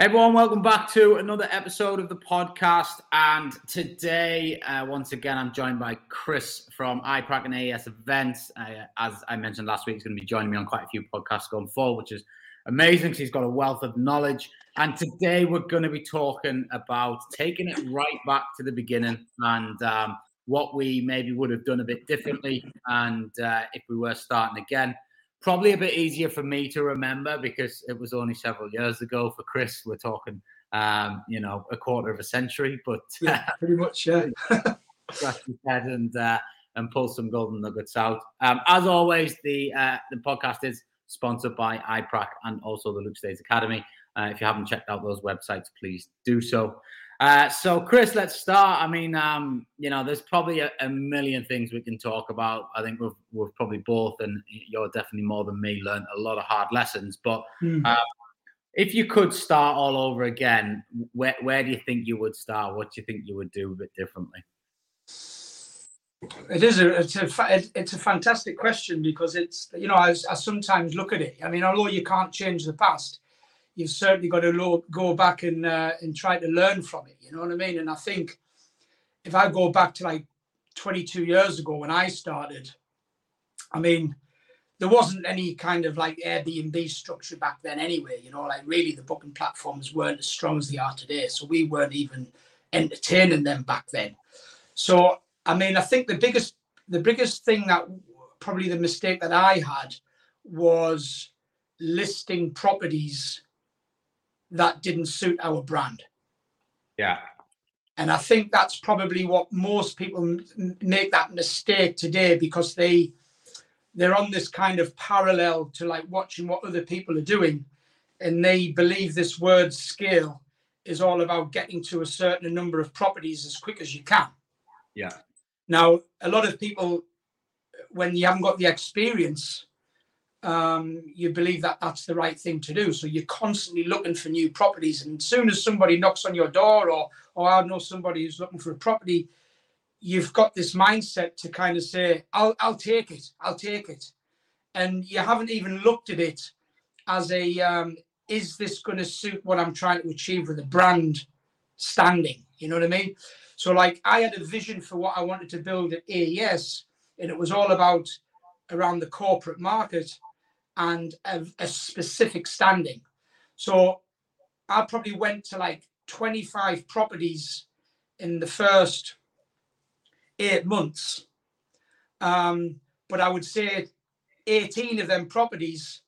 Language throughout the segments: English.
Everyone, welcome back to another episode of the podcast. And today, uh, once again, I'm joined by Chris from iPrac and AES Events. Uh, as I mentioned last week, he's going to be joining me on quite a few podcasts going forward, which is amazing because he's got a wealth of knowledge. And today, we're going to be talking about taking it right back to the beginning and um, what we maybe would have done a bit differently. And uh, if we were starting again, probably a bit easier for me to remember because it was only several years ago. For Chris, we're talking, um, you know, a quarter of a century, but yeah, pretty much, yeah. scratch his head and uh, and pull some golden nuggets out. Um, as always, the uh, the podcast is sponsored by iPrac and also the Luke Stays Academy. Uh, if you haven't checked out those websites, please do so. Uh, so, Chris, let's start. I mean, um, you know, there's probably a, a, million things we can talk about. I think we've, we've probably both, and you're definitely more than me, learned a lot of hard lessons. But mm. uh, if you could start all over again, where, where do you think you would start? What do you think you would do a bit differently? It is a it's a it's a fantastic question because it's you know I, I sometimes look at it. I mean, although you can't change the past, you've certainly got to lo- go back and uh, and try to learn from it. You know what I mean? And I think if I go back to like 22 years ago when I started, I mean, there wasn't any kind of like Airbnb structure back then anyway. You know, like really the booking platforms weren't as strong as they are today. So we weren't even entertaining them back then. So I mean, I think the biggest the biggest thing that probably the mistake that I had was listing properties that didn't suit our brand. Yeah. And I think that's probably what most people make that mistake today because they they're on this kind of parallel to like watching what other people are doing and they believe this word scale is all about getting to a certain number of properties as quick as you can. Yeah. Now, a lot of people when you haven't got the experience um, you believe that that's the right thing to do. So you're constantly looking for new properties. And as soon as somebody knocks on your door, or or I know somebody who's looking for a property, you've got this mindset to kind of say, "I'll I'll take it, I'll take it," and you haven't even looked at it as a um, is this going to suit what I'm trying to achieve with the brand standing? You know what I mean? So like I had a vision for what I wanted to build at AES, and it was all about around the corporate market and a, a specific standing. So I probably went to like 25 properties in the first eight months. Um, but I would say 18 of them properties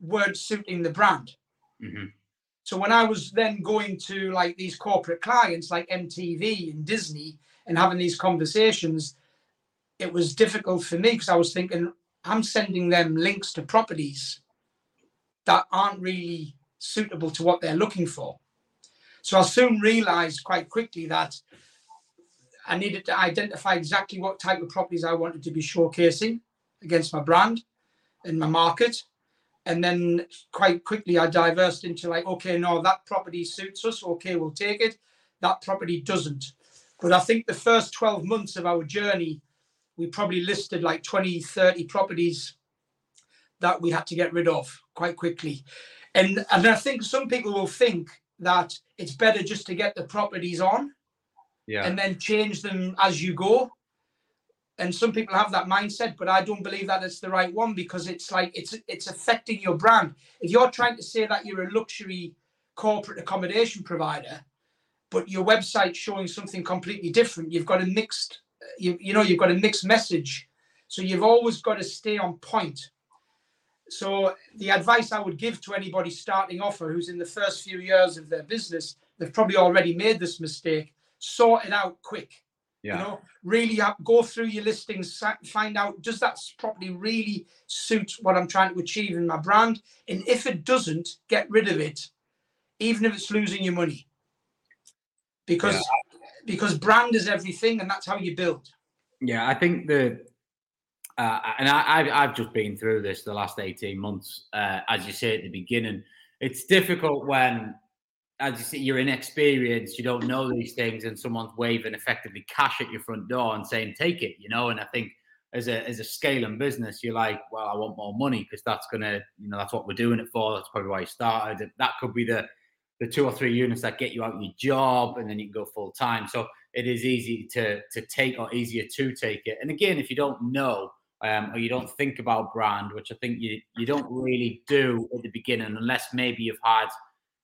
weren't suiting the brand. Mm-hmm. So when I was then going to like these corporate clients like MTV and Disney and having these conversations, it was difficult for me because I was thinking, I'm sending them links to properties that aren't really suitable to what they're looking for. So I soon realized quite quickly that I needed to identify exactly what type of properties I wanted to be showcasing against my brand and my market. And then quite quickly I diversed into like, okay, no, that property suits us. Okay, we'll take it. That property doesn't. But I think the first 12 months of our journey we probably listed like 20, 30 properties that we had to get rid of quite quickly. And, and I think some people will think that it's better just to get the properties on yeah. and then change them as you go. And some people have that mindset, but I don't believe that it's the right one because it's like it's it's affecting your brand. If you're trying to say that you're a luxury corporate accommodation provider, but your website's showing something completely different, you've got a mixed you, you know you've got a mixed message. So you've always got to stay on point. So the advice i would give to anybody starting off or who's in the first few years of their business they've probably already made this mistake sort it out quick. Yeah. you know really go through your listings find out does that property really suit what i'm trying to achieve in my brand? And if it doesn't get rid of it even if it's losing your money. Because because brand is everything, and that's how you build. Yeah, I think the uh, and I, have I've just been through this the last eighteen months. Uh, as you say at the beginning, it's difficult when, as you say, you're inexperienced, you don't know these things, and someone's waving effectively cash at your front door and saying, "Take it," you know. And I think as a as a scaling business, you're like, "Well, I want more money because that's gonna, you know, that's what we're doing it for. That's probably why you started. That could be the the two or three units that get you out your job, and then you can go full time. So it is easy to to take or easier to take it. And again, if you don't know um, or you don't think about brand, which I think you you don't really do at the beginning, unless maybe you've had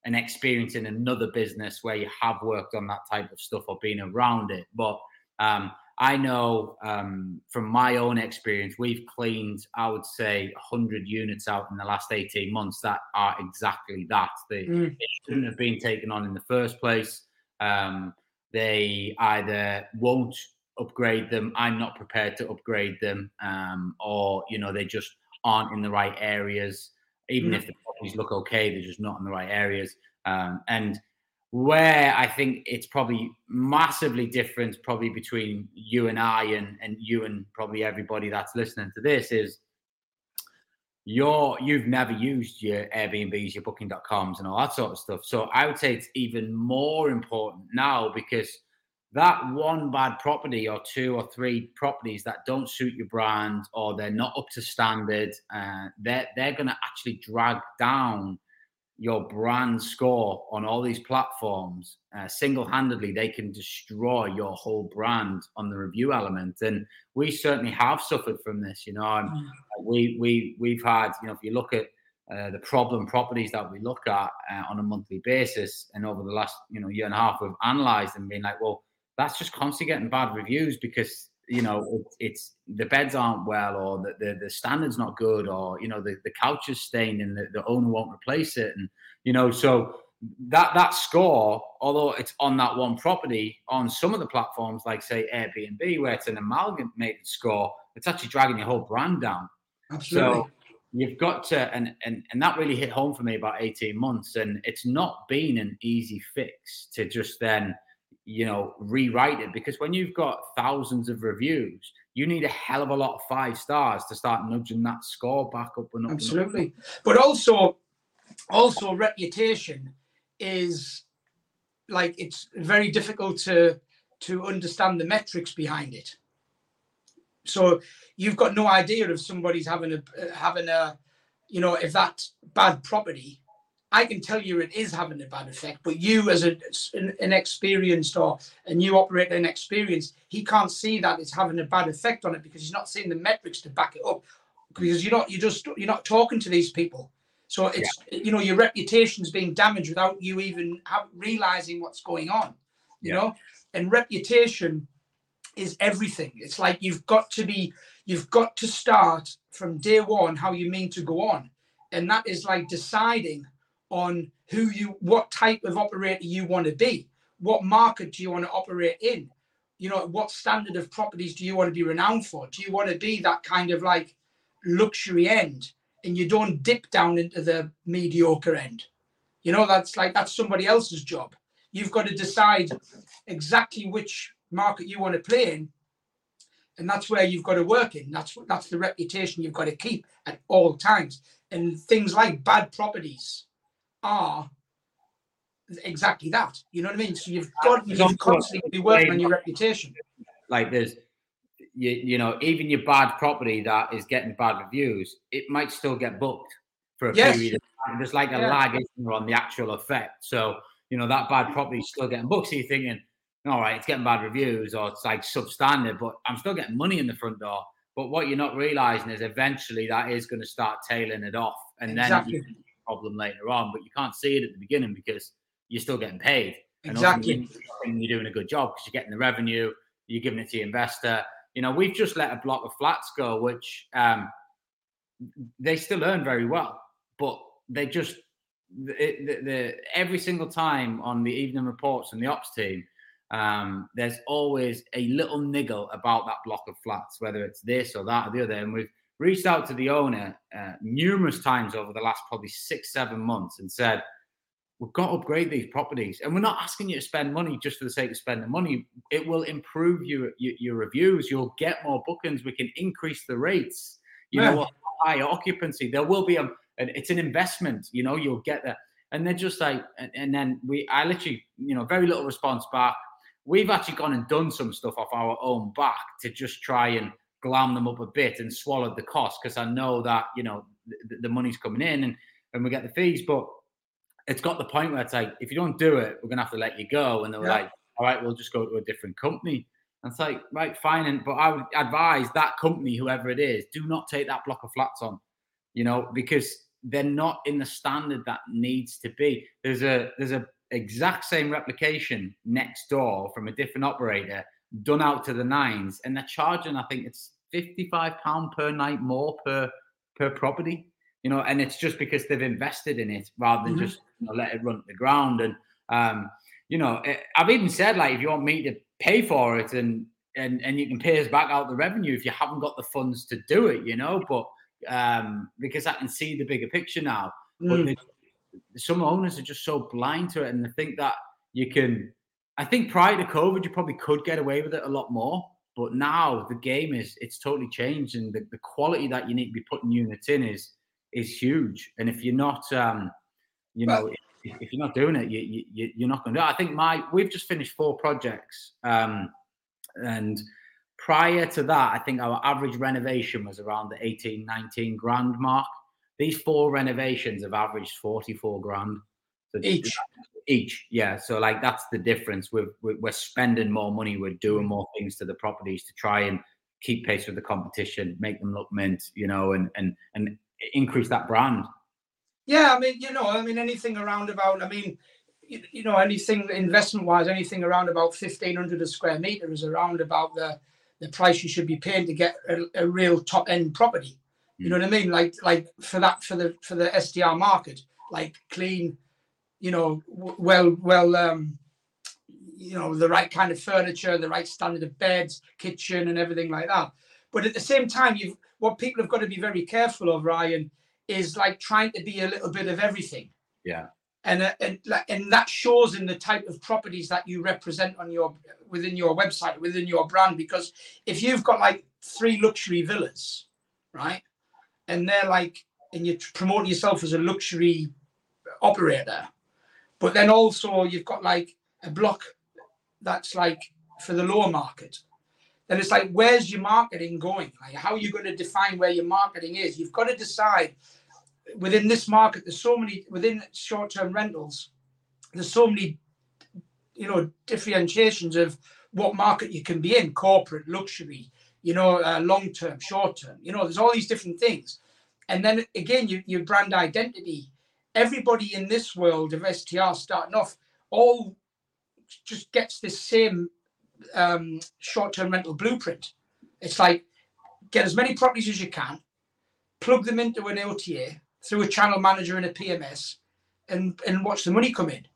an experience in another business where you have worked on that type of stuff or been around it. But um, I know um, from my own experience, we've cleaned, I would say, 100 units out in the last 18 months that are exactly that. They, mm. they shouldn't have been taken on in the first place. Um, they either won't upgrade them, I'm not prepared to upgrade them, um, or, you know, they just aren't in the right areas. Even mm. if the properties look okay, they're just not in the right areas. Um, and where I think it's probably massively different, probably between you and I, and and you and probably everybody that's listening to this is you're you've never used your Airbnbs, your Booking.coms, and all that sort of stuff. So I would say it's even more important now because that one bad property or two or three properties that don't suit your brand or they're not up to standard, uh, they're they're going to actually drag down your brand score on all these platforms uh, single-handedly they can destroy your whole brand on the review element and we certainly have suffered from this you know mm. we we we've had you know if you look at uh, the problem properties that we look at uh, on a monthly basis and over the last you know year and a half we've analyzed and been like well that's just constantly getting bad reviews because you know it, it's the beds aren't well or the, the, the standard's not good or you know the, the couch is stained and the, the owner won't replace it. And you know so that that score although it's on that one property on some of the platforms like say airbnb where it's an amalgamated score it's actually dragging your whole brand down. Absolutely. so you've got to and, and and that really hit home for me about 18 months. And it's not been an easy fix to just then you know, rewrite it because when you've got thousands of reviews, you need a hell of a lot of five stars to start nudging that score back up and up. Absolutely, and up. but also, also reputation is like it's very difficult to to understand the metrics behind it. So you've got no idea if somebody's having a having a, you know, if that bad property I can tell you it is having a bad effect, but you as a, an, an experienced or a new operator in experience, he can't see that it's having a bad effect on it because he's not seeing the metrics to back it up. Because you're not, you just you're not talking to these people. So it's yeah. you know your reputation's being damaged without you even have, realizing what's going on. You yeah. know, and reputation is everything. It's like you've got to be, you've got to start from day one how you mean to go on, and that is like deciding on who you what type of operator you want to be. What market do you want to operate in? You know what standard of properties do you want to be renowned for? Do you want to be that kind of like luxury end? And you don't dip down into the mediocre end. You know that's like that's somebody else's job. You've got to decide exactly which market you want to play in and that's where you've got to work in. That's that's the reputation you've got to keep at all times. And things like bad properties are exactly that. You know what I mean? So you've got you've constantly be working on your reputation. Like there's you, you know, even your bad property that is getting bad reviews, it might still get booked for a yes. period of time. There's like a yeah. lag on the actual effect. So, you know, that bad property is still getting booked. So you're thinking, all right, it's getting bad reviews or it's like substandard, but I'm still getting money in the front door. But what you're not realizing is eventually that is going to start tailing it off. And exactly. then problem later on, but you can't see it at the beginning because you're still getting paid. Exactly. And you're doing a good job because you're getting the revenue, you're giving it to the investor. You know, we've just let a block of flats go, which um, they still earn very well, but they just the, the, the, every single time on the evening reports and the ops team, um, there's always a little niggle about that block of flats, whether it's this or that or the other. And we've reached out to the owner uh, numerous times over the last probably six, seven months and said, We've got to upgrade these properties. And we're not asking you to spend money just for the sake of spending money. It will improve your, your, your reviews. You'll get more bookings. We can increase the rates. You yeah. know, high occupancy. There will be a, and it's an investment. You know, you'll get there. And they're just like, and, and then we, I literally, you know, very little response back. We've actually gone and done some stuff off our own back to just try and glam them up a bit and swallowed the cost because I know that you know the, the, money's coming in and and we get the fees. But it's got the point where it's like, if you don't do it, we're gonna have to let you go. And they were Yeah. like, all right, we'll just go to a different company. And it's like, right, fine. And but I would advise that company, whoever it is, do not take that block of flats on, you know, because they're not in the standard that needs to be. There's a there's a exact same replication next door from a different operator done out to the nines, and they're charging, I think it's 55 pound per night more per per property you know and it's just because they've invested in it rather than Mhm. just you know, let it run to the ground and um you know eh, i've even said like if you want me to pay for it and and and you can pay us back out the revenue if you haven't got the funds to do it you know but um because i can see the bigger picture now but Mm. the, some owners are just so blind to it and they think that you can i think prior to covid you probably could get away with it a lot more but now the game is it's totally changed and the, the quality that you need to be putting units in is is huge. And if you're not um you know if, if you're not doing it you, you you're not going to i think my we've just finished four projects um and prior to that i think our average renovation was around the 18 19 grand mark. These four renovations have averaged 44 grand So Each. each yeah so like that's the difference we're, we're spending more money we're doing more things to the properties to try and keep pace with the competition make them look mint you know and and and increase that brand Yeah, I mean, you know, I mean, anything around about, I mean, you, you know, anything investment wise, anything around about 1500 a square meter is around about the, the price you should be paying to get a, a real top end property. You know hmm. what I mean? Like, like for that, for the, for the SDR market, like clean, you know, well, well, um, you know, the right kind of furniture, the right standard of beds, kitchen, and everything like that. But at the same time, you've what people have got to be very careful of, Ryan, is like trying to be a little bit of everything. Yeah. And uh, and like- and that shows in the type of properties that you represent on your within your website, within your brand. Because if you've got like three luxury villas, right, and they're like, and you're promoting yourself as a luxury operator, but then also you've got like a block that's like for the lower market. Then it's like where's your marketing going? Like how are you going to define where your marketing is? You've got to decide within this market there's so many within short-term rentals there's so many you know differentiations of what market you can be in corporate luxury you know uh, long-term short-term you know there's all these different things. And then again you, your brand identity everybody in this world of str starting off all just gets this same um, short-term rental blueprint. It's like get as many properties as you can, plug them into an OTA through a channel manager and a PMS, and and watch the money come in.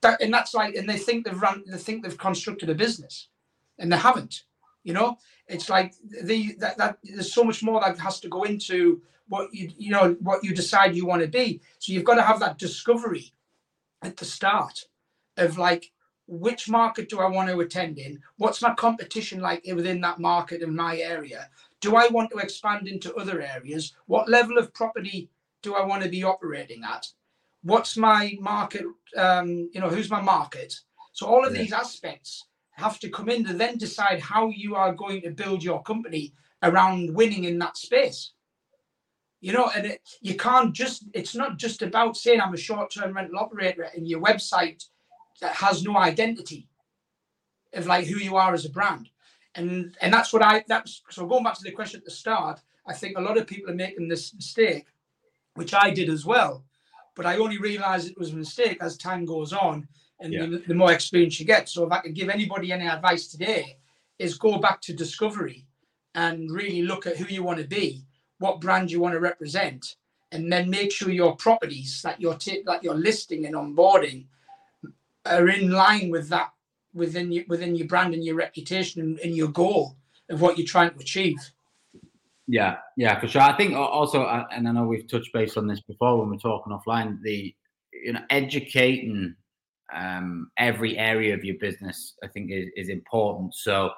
That and that's like, and they think they've run, they think they've constructed a business, and they haven't. You know, it's like the that, that there's so much more that has to go into what you you know what you decide you want to be. So you've got to have that discovery at the start of like which market do I want to attend in? What's my competition like within that market in my area? Do I want to expand into other areas? What level of property do I want to be operating at? What's my market? Um, you know, who's my market? So all of Yeah. these aspects have to come in to then decide how you are going to build your company around winning in that space. You know, and it, you can't just, it's not just about saying I'm a short term rental operator and your website that has no identity of like who you are as a brand. And and that's what I that's so going back to the question at the start, I think a lot of people are making this mistake, which I did as well. But I only realized it was a mistake as time goes on and Yeah. the, the more experience you get. So if I could give anybody any advice today, is go back to discovery and really look at who you want to be, what brand you want to represent, and then make sure your properties that you're ta- that you're listing and onboarding are in line with that within your within your brand and your reputation and, and your goal of what you're trying to achieve. Yeah, yeah, for sure. I think also, uh, and I know we've touched base on this before when we're talking offline. The you know educating um, every area of your business, I think, is, is important. So,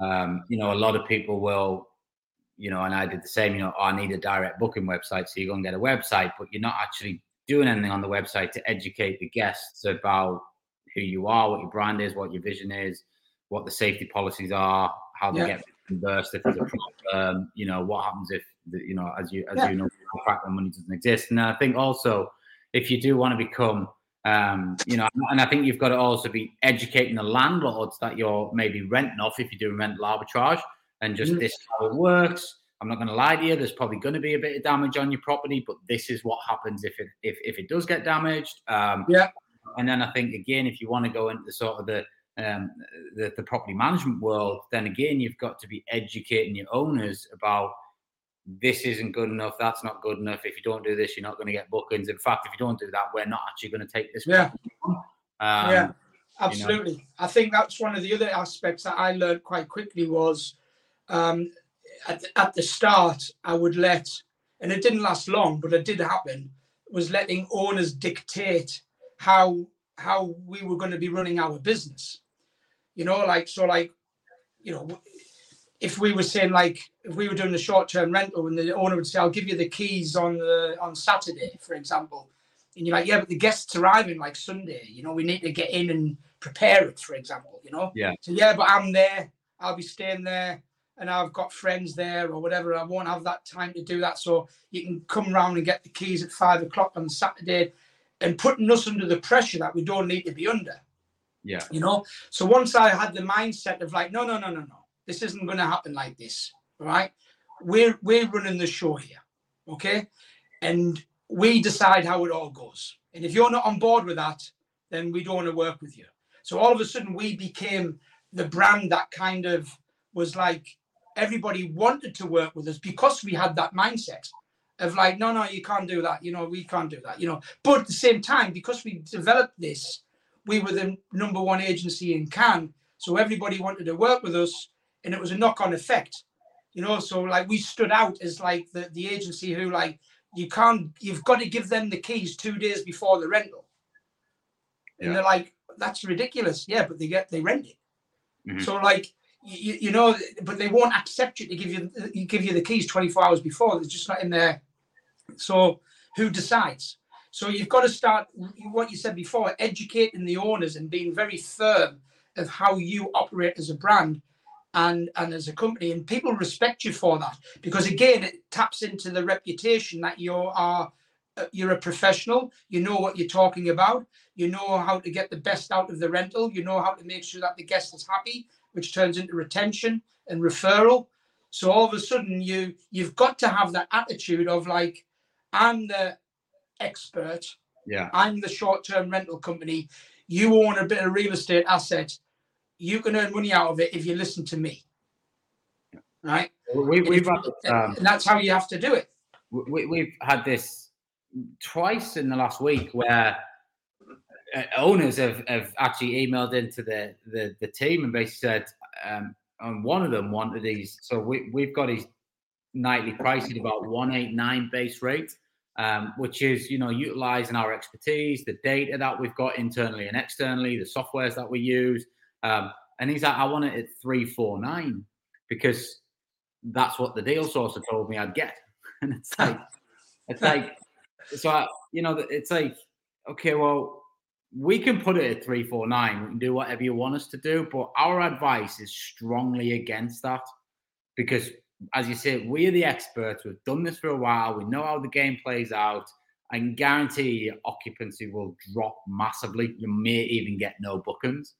um, you know, a lot of people will, you know, and I did the same. You know, oh, I need a direct booking website, so you go and get a website, but you're not actually doing anything on the website to educate the guests about who you are, what your brand is, what your vision is, what the safety policies are, how they Yeah. get reimbursed if there's a problem, you know, what happens if, the, you know, as you as Yeah. you know, when money doesn't exist. And I think also if you do want to become, um, you know, and I think you've got to also be educating the landlords that you're maybe renting off if you're doing rental arbitrage and just mm-hmm. this how it works. I'm not going to lie to you. There's probably going to be a bit of damage on your property, but this is what happens if it if, if it does get damaged. Um, yeah. And then I think again, if you want to go into the sort of the um, the, the property management world, then again, you've got to be educating your owners about this isn't good enough, that's not good enough. If you don't do this, you're not going to get bookings. In fact, if you don't do that, we're not actually going to take this. Yeah. Um, yeah, absolutely. You know. I think that's one of the other aspects that I learned quite quickly was um, at, at the start, I would let, and it didn't last long, but it did happen, was letting owners dictate how how we were going to be running our business. You know, like so, like you know, if we were saying like if we were doing the short term rental and the owner would say, "I'll give you the keys on the on Saturday," for example, and you're like, "Yeah, but the guests arriving like Sunday. You know, we need to get in and prepare it, for example. You know, yeah. So yeah, but I'm there. I'll be staying there." And I've got friends there or whatever. I won't have that time to do that. So you can come around and get the keys at five o'clock on Saturday and putting us under the pressure that we don't need to be under. Yeah. You know, so once I had the mindset of like, no, no, no, no, no, this isn't going to happen like this. Right. We're we're running the show here. Okay. And we decide how it all goes. And if you're not on board with that, then we don't want to work with you. So all of a sudden we became the brand that kind of was like everybody wanted to work with us because we had that mindset of like, no, no, you can't do that. You know, we can't do that. You know, but at the same time, because we developed this, we were the number one agency in Cannes, so everybody wanted to work with us, and it was a knock-on effect. You know, so like we stood out as like the the agency who like you can't, you've got to give them the keys two days before the rental, and yeah. they're like, that's ridiculous. Yeah, but they get they rent it. Mm-hmm. So like you, you know, but they won't accept you to give you give you the keys 24 hours before. They're just not in there. So who decides? So you've got to start what you said before, educating the owners and being very firm of how you operate as a brand and and as a company, and people respect you for that because again, it taps into the reputation that you are uh, you're a professional. You know what you're talking about. You know how to get the best out of the rental. You know how to make sure that the guest is happy, which turns into retention and referral. So all of a sudden, you you've got to have that attitude of like, I'm the expert. Yeah. I'm the short-term rental company. You own a bit of real estate asset. You can earn money out of it if you listen to me. Right. We, we've had, um, and that's how you have to do it. We, we've had this twice in the last week where owners have, have actually emailed into the, the, the team and basically said, um, and one of them wanted these. So we, we've got his nightly pricing about 189 base rate, um, which is, you know, utilizing our expertise, the data that we've got internally and externally, the softwares that we use. Um, and he's like, I want it at 349 because that's what the deal sourcer told me I'd get. And it's like, it's like, so, I, you know, it's like, okay, well, we can put it at 349. We can do whatever you want us to do. But our advice is strongly against that because, as you say, we are the experts. We've done this for a while. We know how the game plays out. I can guarantee your occupancy will drop massively. You may even get no bookings.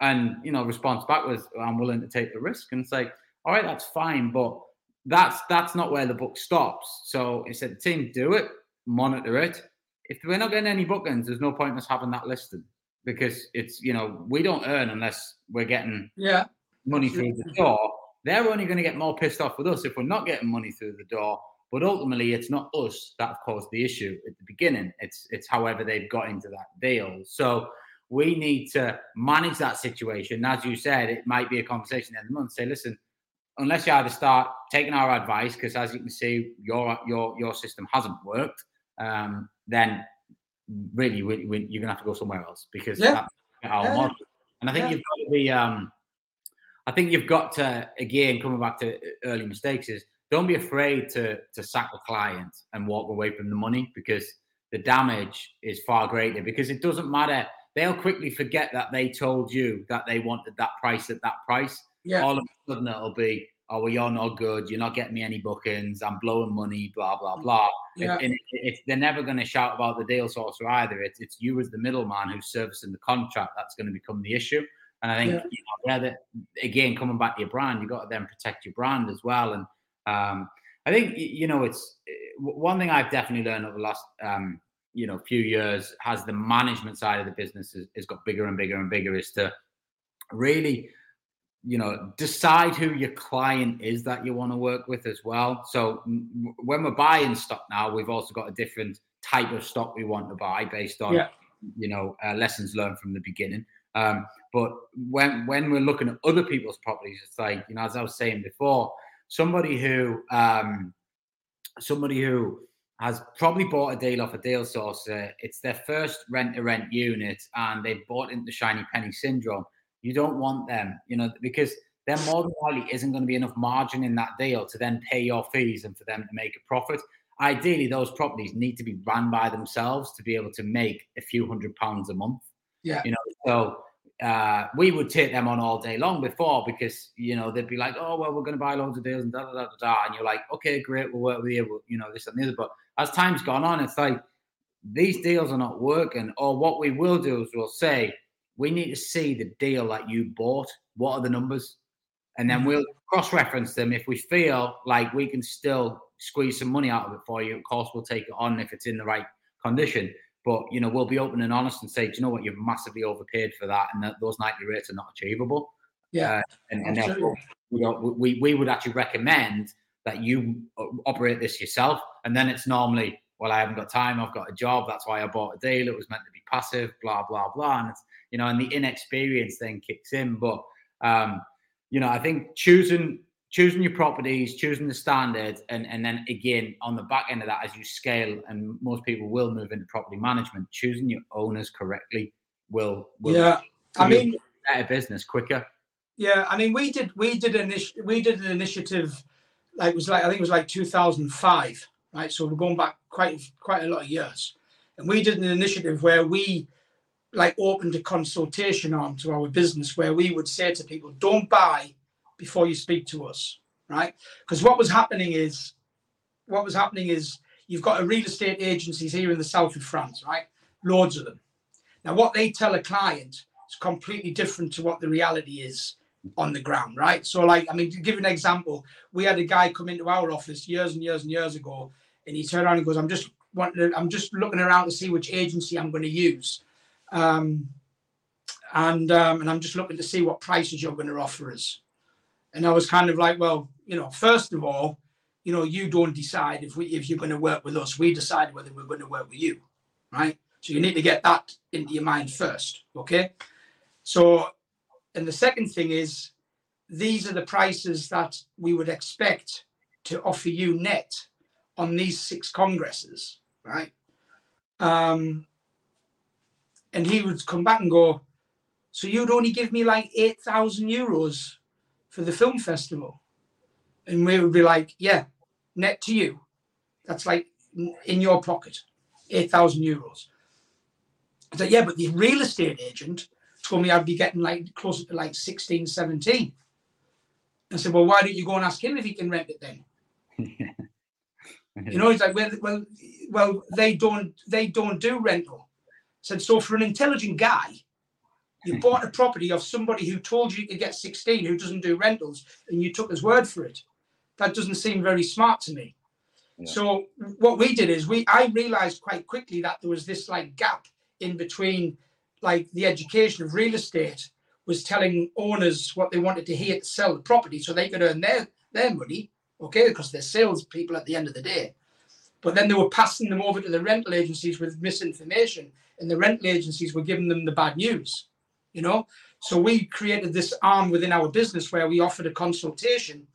And, you know, response back was, I'm willing to take the risk and say, all right, that's fine. But that's that's not where the book stops. So he said, team, do it, monitor it if we're not getting any bookings, there's no point in us having that listed because it's you know we don't earn unless we're getting yeah money through the door. They're only going to get more pissed off with us if we're not getting money through the door. But ultimately, it's not us that have caused the issue at the beginning. It's it's however they've got into that deal. So we need to manage that situation. As you said, it might be a conversation in the month. Say, listen, unless you either start taking our advice, because as you can see, your your your system hasn't worked. Um, then really we, we, you're gonna have to go somewhere else because yeah. that's our yeah. model. And I think yeah. you've got to be. Um, I think you've got to again coming back to early mistakes is don't be afraid to to sack the client and walk away from the money because the damage is far greater because it doesn't matter. They'll quickly forget that they told you that they wanted that price at that price. Yeah. All of a sudden it'll be, oh well, you're not good. You're not getting me any bookings. I'm blowing money. Blah blah blah. Yeah. It, it, they're never going to shout about the deal sourcer either. It's it's you as the middleman who's servicing the contract that's going to become the issue. And I think yeah. you know, that, again, coming back to your brand, you've got to then protect your brand as well. And um, I think you know it's one thing I've definitely learned over the last um, you know few years has the management side of the business has, has got bigger and bigger and bigger is to really you know decide who your client is that you want to work with as well so when we're buying stock now we've also got a different type of stock we want to buy based on yeah. you know uh, lessons learned from the beginning um, but when when we're looking at other people's properties it's like you know as i was saying before somebody who um, somebody who has probably bought a deal off a deal source. Uh, it's their first rent to rent unit and they've bought into shiny penny syndrome. You don't want them, you know, because there more than likely isn't going to be enough margin in that deal to then pay your fees and for them to make a profit. Ideally, those properties need to be run by themselves to be able to make a few hundred pounds a month. Yeah. You know, so uh, we would take them on all day long before because you know they'd be like, oh well, we're going to buy loads of deals and da da da da da, and you're like, okay, great, we'll work with you, we'll, you know, this and the other. But as time's gone on, it's like these deals are not working. Or what we will do is we'll say we need to see the deal that you bought. What are the numbers? And then mm-hmm. we'll cross-reference them. If we feel like we can still squeeze some money out of it for you, of course we'll take it on if it's in the right condition. But you know, we'll be open and honest and say, do you know what, you've massively overpaid for that, and that those nightly rates are not achievable. Yeah, uh, and, and therefore, you know, we we would actually recommend that you uh, operate this yourself, and then it's normally, well, I haven't got time, I've got a job, that's why I bought a deal. It was meant to be passive, blah blah blah, and it's you know, and the inexperience then kicks in. But um, you know, I think choosing choosing your properties, choosing the standard, and, and then again on the back end of that, as you scale, and most people will move into property management, choosing your owners correctly will, will yeah. I mean, better business quicker. Yeah, I mean, we did we did an we did an initiative, like it was like I think it was like 2005, right? So we're going back quite quite a lot of years, and we did an initiative where we like opened a consultation arm to our business where we would say to people, don't buy before you speak to us, right? Because what was happening is, what was happening is you've got a real estate agencies here in the south of France, right? Loads of them. Now, what they tell a client is completely different to what the reality is on the ground, right? So, like, I mean, to give an example, we had a guy come into our office years and years and years ago, and he turned around and goes, "I'm just wanting, to, I'm just looking around to see which agency I'm going to use." Um, and um, and I'm just looking to see what prices you're going to offer us. And I was kind of like, well, you know, first of all, you know, you don't decide if we if you're going to work with us. We decide whether we're going to work with you, right? So you need to get that into your mind first, okay? So, and the second thing is, these are the prices that we would expect to offer you net on these six congresses, right? Um, and he would come back and go, so you'd only give me like eight thousand euros for the film festival. And we would be like, yeah, net to you. That's like in your pocket, 8,000 euros. I said, yeah, but the real estate agent told me I'd be getting like closer to like 16, 17. I said, well, why don't you go and ask him if he can rent it then? you know, he's like, well, well, well, they don't, they don't do rental. Said, so for an intelligent guy, you hmm. bought a property of somebody who told you you could get 16 who doesn't do rentals and you took his word for it. That doesn't seem very smart to me. Yeah. So what we did is we I realized quite quickly that there was this like gap in between like the education of real estate was telling owners what they wanted to hear to sell the property so they could earn their their money, okay, because they're salespeople at the end of the day. But then they were passing them over to the rental agencies with misinformation, and the rental agencies were giving them the bad news you know. So we created this arm within our business where we offered a consultation,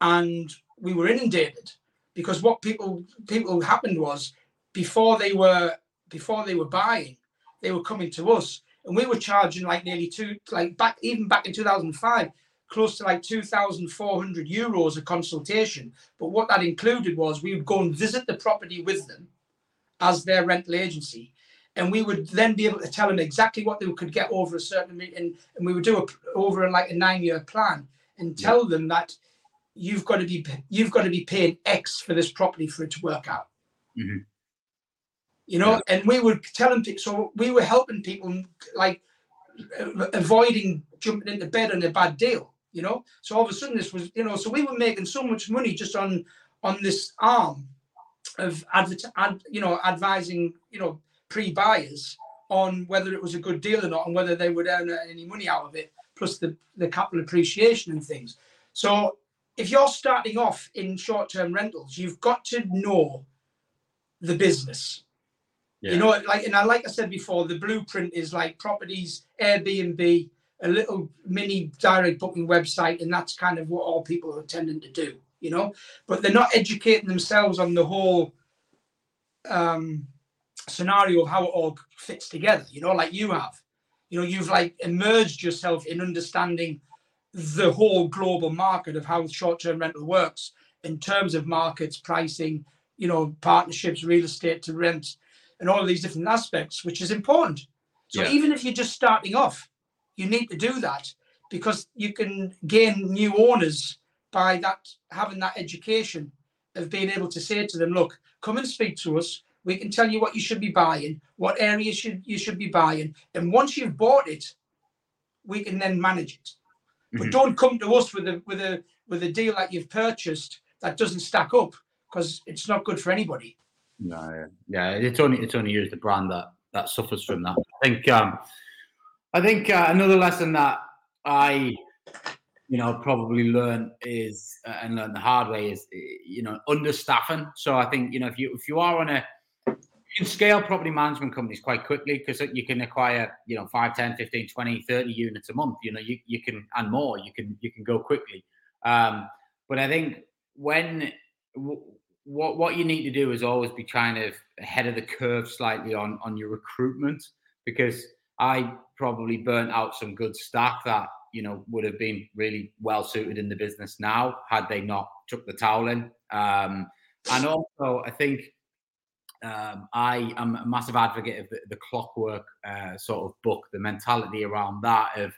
and we were inundated because what people people happened was before they were before they were buying, they were coming to us, and we were charging like nearly two like back even back in 2005 close to like 2,400 euros a consultation. But what that included was we would go and visit the property with them as their rental agency and we would then be able to tell them exactly what they could get over a certain and, and we would do a over like a nine year plan and tell yeah. them that you've got to be you've got to be paying X for this property for it to work out. Mm-hmm. You know, yeah. and we would tell them. so we were helping people like avoiding jumping into bed on a bad deal. You know, so all of a sudden this was, you know, so we were making so much money just on on this arm of advert, ad, you know, advising, you know, pre-buyers on whether it was a good deal or not, and whether they would earn any money out of it, plus the the capital appreciation and things. So if you're starting off in short-term rentals, you've got to know the business. Yeah. You know, like and I like I said before, the blueprint is like properties, Airbnb, a little mini direct booking website, and that's kind of what all people are tending to do. You know, but they're not educating themselves on the whole um, scenario of how it all fits together. You know, like you have. You know, you've like immersed yourself in understanding the whole global market of how short-term rental works in terms of markets, pricing, you know, partnerships, real estate to rent, and all of these different aspects, which is important. So yeah. even if you're just starting off, you need to do that because you can gain new owners by that having that education of being able to say to them, look, come and speak to us. We can tell you what you should be buying, what areas should you should be buying, and once you've bought it, we can then manage it. Mm-hmm. But don't come to us with a with a with a deal that you've purchased that doesn't stack up because it's not good for anybody. No, yeah, it's only it's only used the brand that that suffers from that. I think um, I think uh, another lesson that I you know probably learn is uh, and learn the hard way is you know understaffing. So I think you know if you if you are on a can scale property management companies quite quickly because you can acquire you know 5 10 15 20 30 units a month you know you, you can and more you can you can go quickly um, but i think when what what you need to do is always be kind of ahead of the curve slightly on on your recruitment because I probably burnt out some good staff that you know would have been really well suited in the business now had they not took the towel in. Um, and also, I think um, I am a massive advocate of the, the clockwork uh, sort of book, the mentality around that of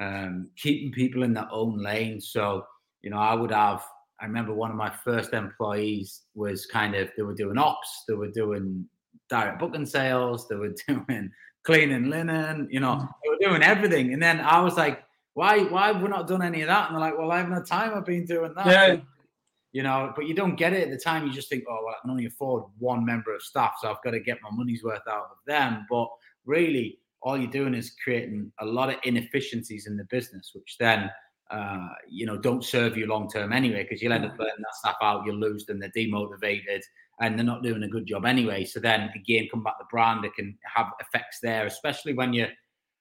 um, keeping people in their own lane. So you know, I would have I remember one of my first employees was kind of they were doing ops, they were doing direct booking sales, they were doing cleaning linen, you know, mm. they were doing everything. And then I was like, why why have we not done any of that? And they're like, well, I have no time. I've been doing that. Yeah. You know, but you don't get it at the time. You just think, oh, well, I can only afford one member of staff, so I've got to get my money's worth out of them. But really, all you're doing is creating a lot of inefficiencies in the business, which then uh, you know, don't serve you long term anyway, because you'll end up burning that staff out, you'll lose them, they're demotivated, and they're not doing a good job anyway. So then again, come back the brand, it can have effects there, especially when you're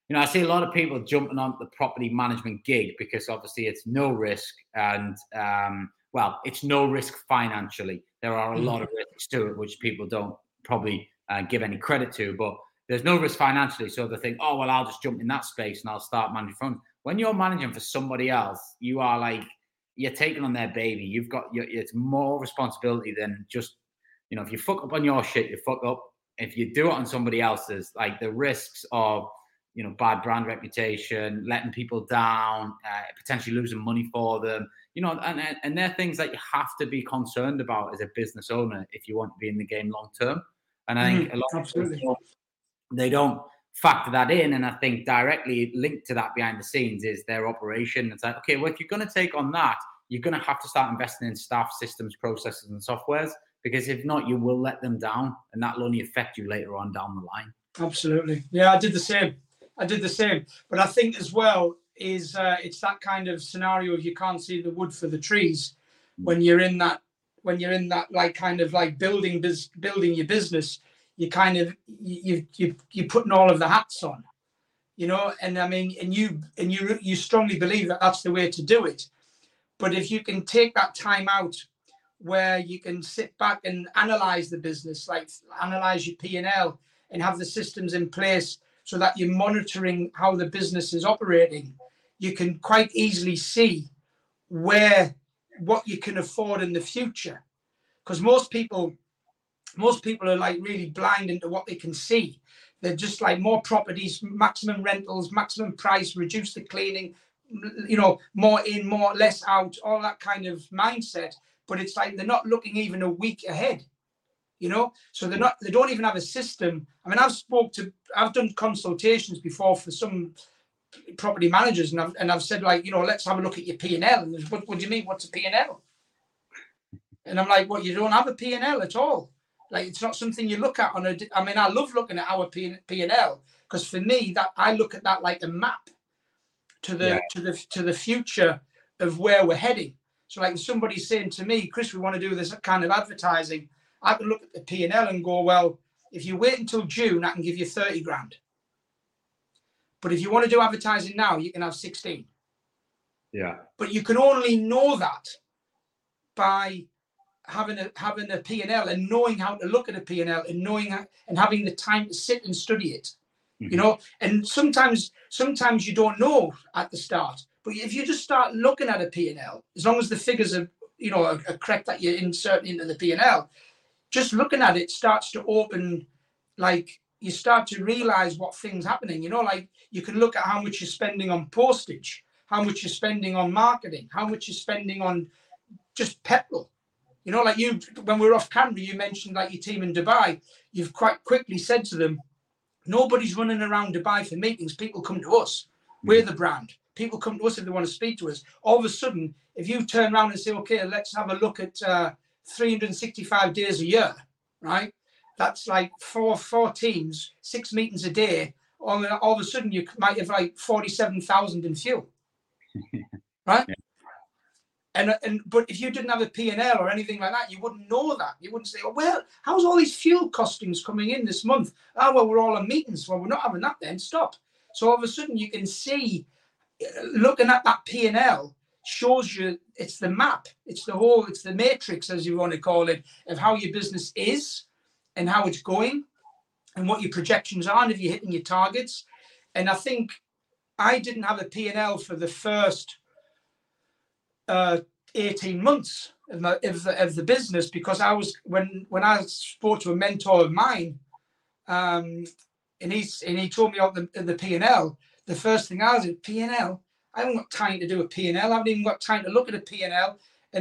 you know, I see a lot of people jumping on the property management gig because obviously it's no risk and, um, well, it's no risk financially. There are a lot of mm-hmm. risks to it, which people don't probably uh, give any credit to, but there's no risk financially. So they think, oh, well, I'll just jump in that space and I'll start managing funds when you're managing for somebody else, you are like you're taking on their baby. You've got your, it's more responsibility than just you know if you fuck up on your shit, you fuck up. If you do it on somebody else's, like the risks of you know bad brand reputation, letting people down, uh, potentially losing money for them, you know, and and they're things that you have to be concerned about as a business owner if you want to be in the game long term. And I think mm, a lot absolutely. of people they don't factor that in. And I think directly linked to that behind the scenes is their operation. It's like, okay, well, if you're going to take on that, you're going to have to start investing in staff, systems, processes, and softwares because if not, you will let them down, and that will only affect you later on down the line. Absolutely, yeah, I did the same. I did the same, but I think as well is uh, it's that kind of scenario you can't see the wood for the trees mm. when you're in that when you're in that like kind of like building biz- building your business you kind of you you you're putting all of the hats on you know? And i mean and you and you you strongly believe that that's the way to do it. But if you can take that time out where you can sit back and analyze the business like analyze your p&l and have the systems in place so that you're monitoring how the business is operating you can quite easily see where what you can afford in the future because most people most people are like really blind into what they can see. They're just like more properties, maximum rentals, maximum price, reduce the cleaning, you know, more in, more less out, all that kind of mindset. But it's like they're not looking even a week ahead, you know. So they're not. They don't even have a system. I mean, I've spoke to, I've done consultations before for some property managers, and I've and I've said like, you know, let's have a look at your P and what, what do you mean? What's a P and I'm like, well, you don't have a P and L at all. Like it's not something you look at on a. I mean, I love looking at our P and L because for me, that I look at that like a map to the yeah. to the to the future of where we're heading. So, like somebody saying to me, Chris, we want to do this kind of advertising. I can look at the P and go, well, if you wait until June, I can give you thirty grand. But if you want to do advertising now, you can have sixteen. Yeah. But you can only know that by having a having a P&L and knowing how to look at a P&L and knowing how, and having the time to sit and study it. Mm-hmm. You know, and sometimes sometimes you don't know at the start, but if you just start looking at a P&L, as long as the figures are you know are, are correct that you're inserting into the P&L, just looking at it starts to open like you start to realize what things happening. You know, like you can look at how much you're spending on postage, how much you're spending on marketing, how much you're spending on just petrol you know, like you, when we were off camera, you mentioned like your team in Dubai. You've quite quickly said to them, nobody's running around Dubai for meetings. People come to us. We're hmm. the brand. People come to us if they want to speak to us. All of a sudden, if you turn around and say, okay, let's have a look at uh, 365 days a year, right? That's like four four teams, six meetings a day. All, all of a sudden, you might have like 47,000 in fuel, right? Yeah. And, and but if you didn't have a P&L or anything like that, you wouldn't know that. You wouldn't say, oh, well, how's all these fuel costings coming in this month? Oh, well, we're all on meetings. Well, we're not having that then. Stop. So all of a sudden you can see, uh, looking at that P&L shows you it's the map. It's the whole, it's the matrix, as you want to call it, of how your business is and how it's going and what your projections are and if you're hitting your targets. And I think I didn't have a P&L for the first uh, 18 months of, my, of, the, of the business because I was when when I spoke to a mentor of mine, um, and he's and he told me about the the P and L. The first thing I was at P and L. I haven't got time to do a P and L. I haven't even got time to look at a P and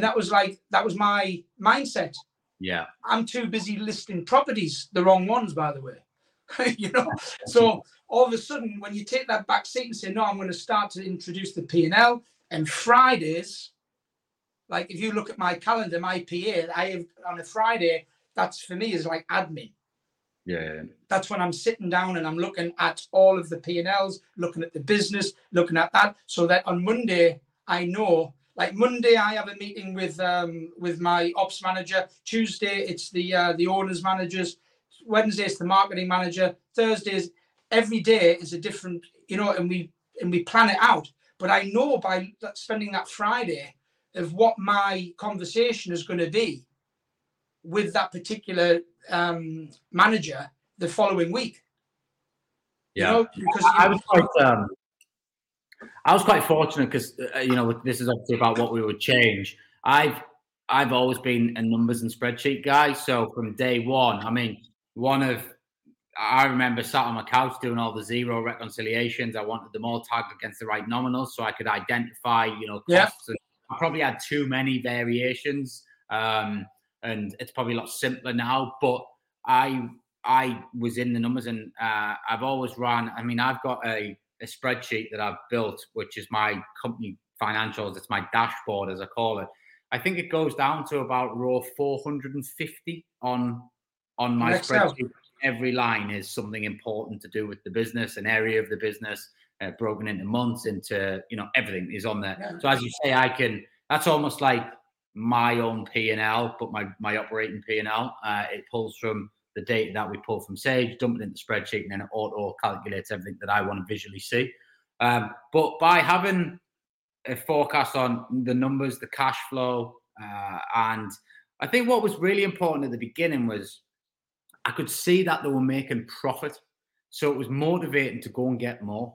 that was like that was my mindset. Yeah, I'm too busy listing properties, the wrong ones, by the way. you know, so all of a sudden, when you take that back seat and say, "No, I'm going to start to introduce the P and L," and Fridays like if you look at my calendar, my PA, I have on a Friday, that's for me is like admin. Yeah. That's when I'm sitting down and I'm looking at all of the P&Ls, looking at the business, looking at that, so that on Monday I know. Like Monday, I have a meeting with um, with my ops manager. Tuesday, it's the uh, the owners managers. Wednesday, it's the marketing manager. Thursdays, every day is a different, you know, and we and we plan it out. But I know by spending that Friday, of what my conversation is going to be with that particular um, manager the following week. Yeah, you know, because I, I was quite, um, I was quite fortunate because uh, you know this is obviously about what we would change. I've I've always been a numbers and spreadsheet guy. So from day one, I mean, one of I remember sat on my couch doing all the Xero reconciliations. I wanted them all tagged against the right nominals so I could identify, you know, costs yeah. I probably had too many variations, um, and it's probably a lot simpler now. But I I was in the numbers, and uh, I've always run. I mean, I've got a, a spreadsheet that I've built, which is my company financials. It's my dashboard, as I call it. I think it goes down to about row 450 on on my spreadsheet. Every line is something important to do with the business, an area of the business, uh, broken into months, into you know everything is on there. Yeah. So as you say, I can. That's almost like my own P and L, but my my operating P and L. Uh, it pulls from the data that we pull from Sage, dump it into the spreadsheet, and then it auto calculates everything that I want to visually see. Um, but by having a forecast on the numbers, the cash flow, uh, and I think what was really important at the beginning was I could see that they were making profit. So it was motivating to go and get more.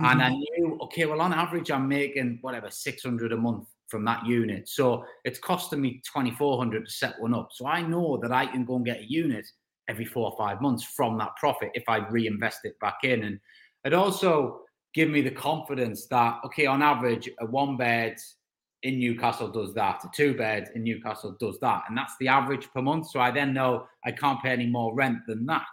Mm-hmm. And I knew, okay, well, on average, I'm making whatever, 600 a month from that unit. So it's costing me 2,400 to set one up. So I know that I can go and get a unit every four or five months from that profit if I reinvest it back in. And it also, give me the confidence that okay, on average, a one bed in Newcastle does that, a two bed in Newcastle does that, and that's the average per month. So I then know I can't pay any more rent than that,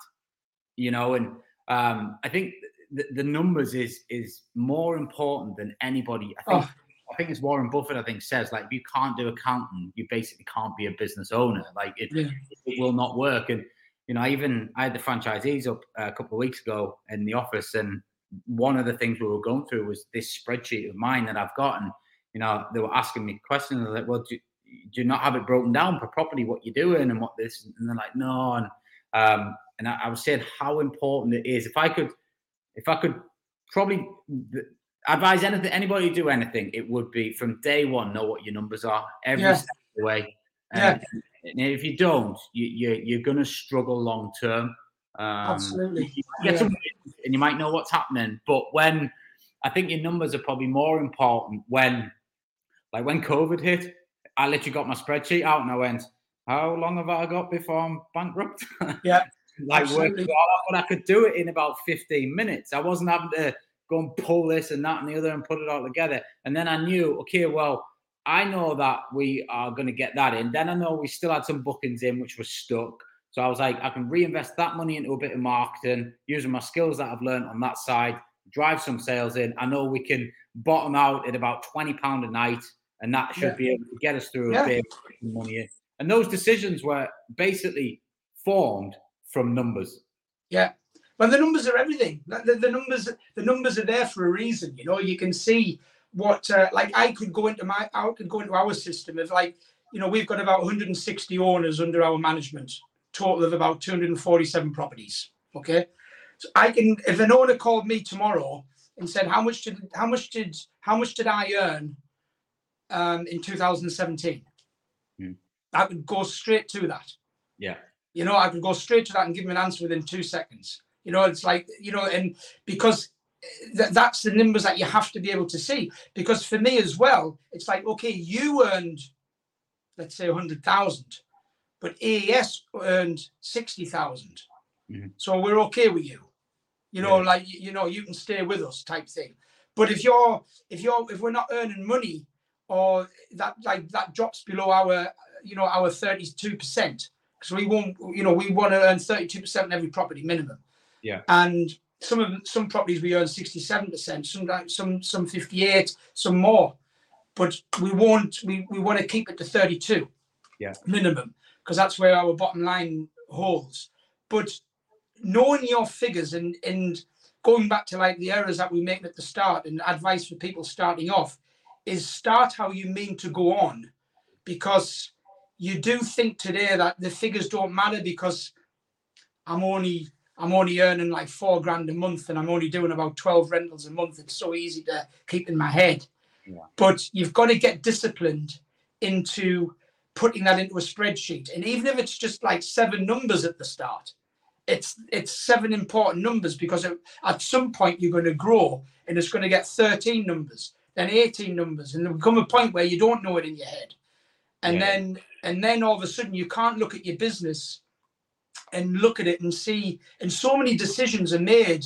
you know. And um, I think the, the numbers is is more important than anybody. I think. Oh. I think it's Warren Buffett. I think says like if you can't do accounting, you basically can't be a business owner. Like it, yeah. it will not work. And you know, I even I had the franchisees up a couple of weeks ago in the office, and one of the things we were going through was this spreadsheet of mine that I've got, and you know, they were asking me questions. Like, well, do you, do you not have it broken down per property what you're doing and what this? And they're like, no. And um, and I, I was saying how important it is. If I could, if I could probably advise anything, anybody do anything, it would be from day one know what your numbers are every yeah. step of the way. Yeah. And if you don't, you, you you're going to struggle long term. Um, Absolutely. You get yeah. and you might know what's happening, but when I think your numbers are probably more important when, like when COVID hit, I literally got my spreadsheet out and I went, "How long have I got before I'm bankrupt?" Yeah, like working but I could do it in about 15 minutes. I wasn't having to go and pull this and that and the other and put it all together. And then I knew, okay, well, I know that we are going to get that in. Then I know we still had some bookings in which were stuck. So I was like, I can reinvest that money into a bit of marketing, using my skills that I've learned on that side, drive some sales in. I know we can bottom out at about twenty pound a night, and that should yeah. be able to get us through yeah. a bit of money in. And those decisions were basically formed from numbers. Yeah. Well, the numbers are everything. The, the, numbers, the numbers are there for a reason. You know, you can see what, uh, like, I could go into my, I could go into our system of like, you know, we've got about 160 owners under our management, total of about 247 properties. Okay, so I can, if an owner called me tomorrow and said, how much did, how much did, how much did I earn um, in 2017? Hmm. I could go straight to that. Yeah. You know, I could go straight to that and give him an answer within two seconds. You know, it's like, you know, and because th- that's the numbers that you have to be able to see. Because for me as well, it's like, okay, you earned, let's say, 100,000, but AES earned 60,000. Mm-hmm. So we're okay with you. You know, yeah. like, you know, you can stay with us type thing. But if you're, if you're, if we're not earning money or that, like, that drops below our, you know, our 32%, because we want, you know, we want to earn 32% in every property minimum. Yeah. And some of some properties we earn 67%, some some some 58, some more. But we want we, we want to keep it to 32 yeah. minimum because that's where our bottom line holds. But knowing your figures and and going back to like the errors that we make at the start and advice for people starting off is start how you mean to go on because you do think today that the figures don't matter because I'm only I'm only earning like four grand a month and I'm only doing about 12 rentals a month. It's so easy to keep in my head. Yeah. But you've got to get disciplined into putting that into a spreadsheet. And even if it's just like seven numbers at the start, it's it's seven important numbers because it, at some point you're going to grow and it's going to get 13 numbers, then 18 numbers, and there'll come a point where you don't know it in your head. And yeah. then and then all of a sudden you can't look at your business and look at it and see and so many decisions are made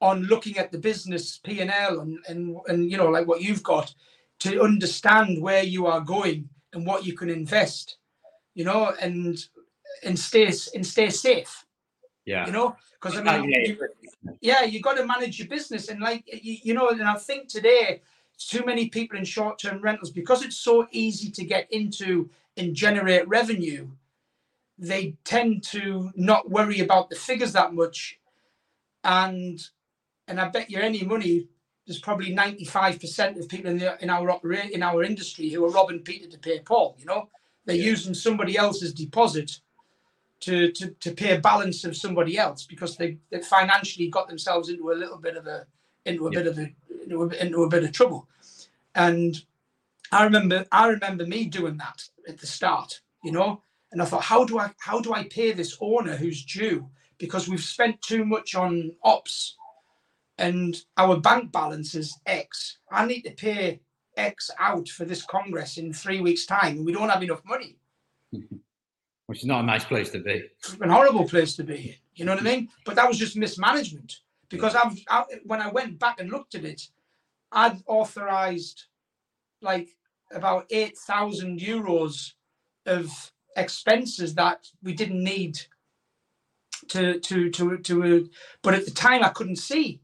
on looking at the business p&l and, and and you know like what you've got to understand where you are going and what you can invest you know and and stay and stay safe yeah. you know because i mean you, yeah you got to manage your business and like you, you know and i think today too many people in short-term rentals because it's so easy to get into and generate revenue, they tend to not worry about the figures that much. And and I bet you any money, there's probably 95% of people in the in our in our industry who are robbing Peter to pay Paul. You know, they're yeah. using somebody else's deposit to, to to pay a balance of somebody else because they, they financially got themselves into a little bit of a into a yeah. bit of a into, a into a bit of trouble. And I remember I remember me doing that at the start, you know, and I thought, how do I how do I pay this owner who's due because we've spent too much on ops, and our bank balance is X. I need to pay X out for this congress in three weeks' time, and we don't have enough money. Which is not a nice place to be. It's an horrible place to be. You know what I mean? But that was just mismanagement because I've I, when I went back and looked at it, I'd authorized like about eight thousand euros of expenses that we didn't need to to to to. Uh, but at the time, I couldn't see.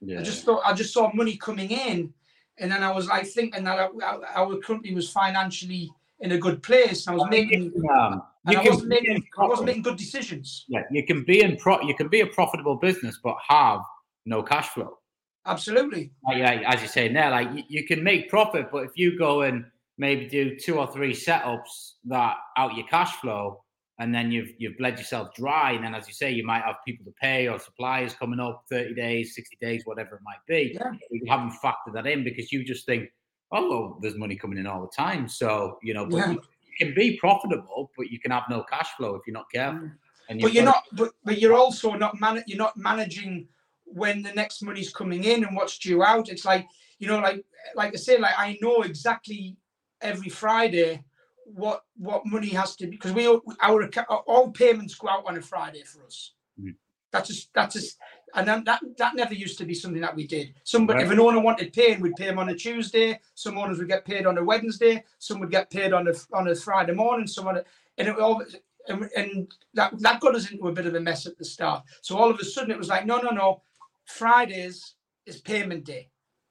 Yeah. I just thought I just saw money coming in, and then I was like thinking that our, our company was financially in a good place. I was making, um, I wasn't making, I wasn't making good decisions. Yeah, you can be in pro. You can be a profitable business, but have no cash flow. Absolutely. Like, yeah, as you say there, like you, you can make profit, but if you go and maybe do two or three setups that out your cash flow, and then you've you've bled yourself dry, and then as you say, you might have people to pay or suppliers coming up, thirty days, sixty days, whatever it might be. Yeah. You haven't factored that in because you just think, oh well, there's money coming in all the time, so you know, but Yeah. you, can be profitable, but you can have no cash flow if you're not careful. Mm. And But you've you're not. But, but you're also not man. You're not managing when the next money's coming in and what's due out. It's like you know, like like I say, like I know exactly every Friday what what money has to be because we our all payments go out on a Friday for us. Mhm. That's just that's just and then that that never used to be something that we did. Somebody if an owner wanted paying, we'd pay them on a Tuesday. Some owners would get paid on a Wednesday. Some would get paid on a on a Friday morning. Some on a, and it all and, and that that got us into a bit of a mess at the start. So all of a sudden it was like no no no, Fridays is payment day.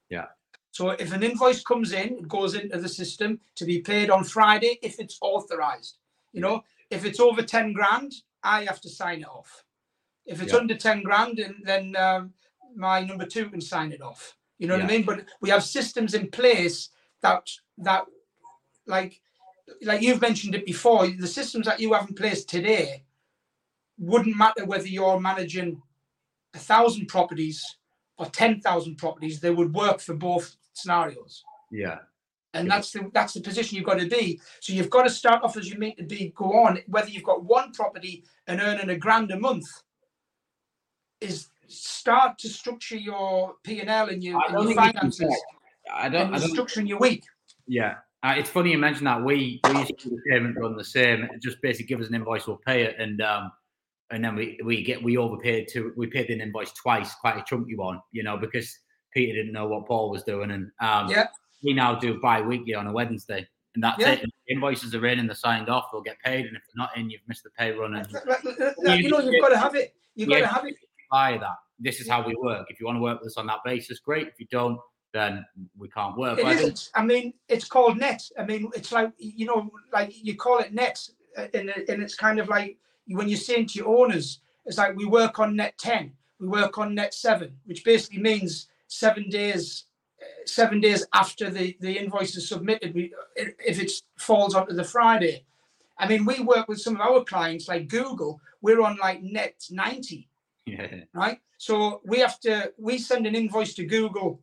Yeah. So if an invoice comes in, it goes into the system to be paid on Friday if it's authorized. You know, if it's over 10 grand, I have to sign it off. If it's Yeah. under 10 grand, and then um, my number two can sign it off. You know what I mean? But we have systems in place that that like like you've mentioned it before, the systems that you have in place today wouldn't matter whether you're managing a thousand properties or ten thousand properties, they would work for both scenarios yeah, and Yeah. that's the that's the position you've got to be. So you've got to start off as you mean to be. Go on, whether you've got one property and earning a grand a month, is start to structure your P and L and your, and your think you can finances I don't. I don't structure in your week. Yeah, uh, it's funny you mentioned that. We we used to do the payment run the same. It just basically give us an invoice, we'll pay it, and um, and then we we get we overpaid to we paid an invoice twice, quite a chunky one, you know, because Peter didn't know what Paul was doing, and um, Yeah. we now do bi-weekly on a Wednesday, and that's Yeah. it. The invoices are in and they're signed off, they'll get paid, and if they're not in, you've missed the pay run, and Like- like- like- You know, you've got to have it. You've got to have it. buy that. This is how we work. If you want to work with us on that basis, great. If you don't, then we can't work. It But I think- isn't. I mean, it's called net. I mean, it's like you know, like you call it net, uh, and and it's kind of like when you're saying to your owners, it's like we work on net ten, we work on net seven, which basically means seven days, seven days after the the invoice is submitted. We if it falls onto the Friday. I mean, we work with some of our clients like Google. We're on like net ninety yeah, right? So we have to we send an invoice to Google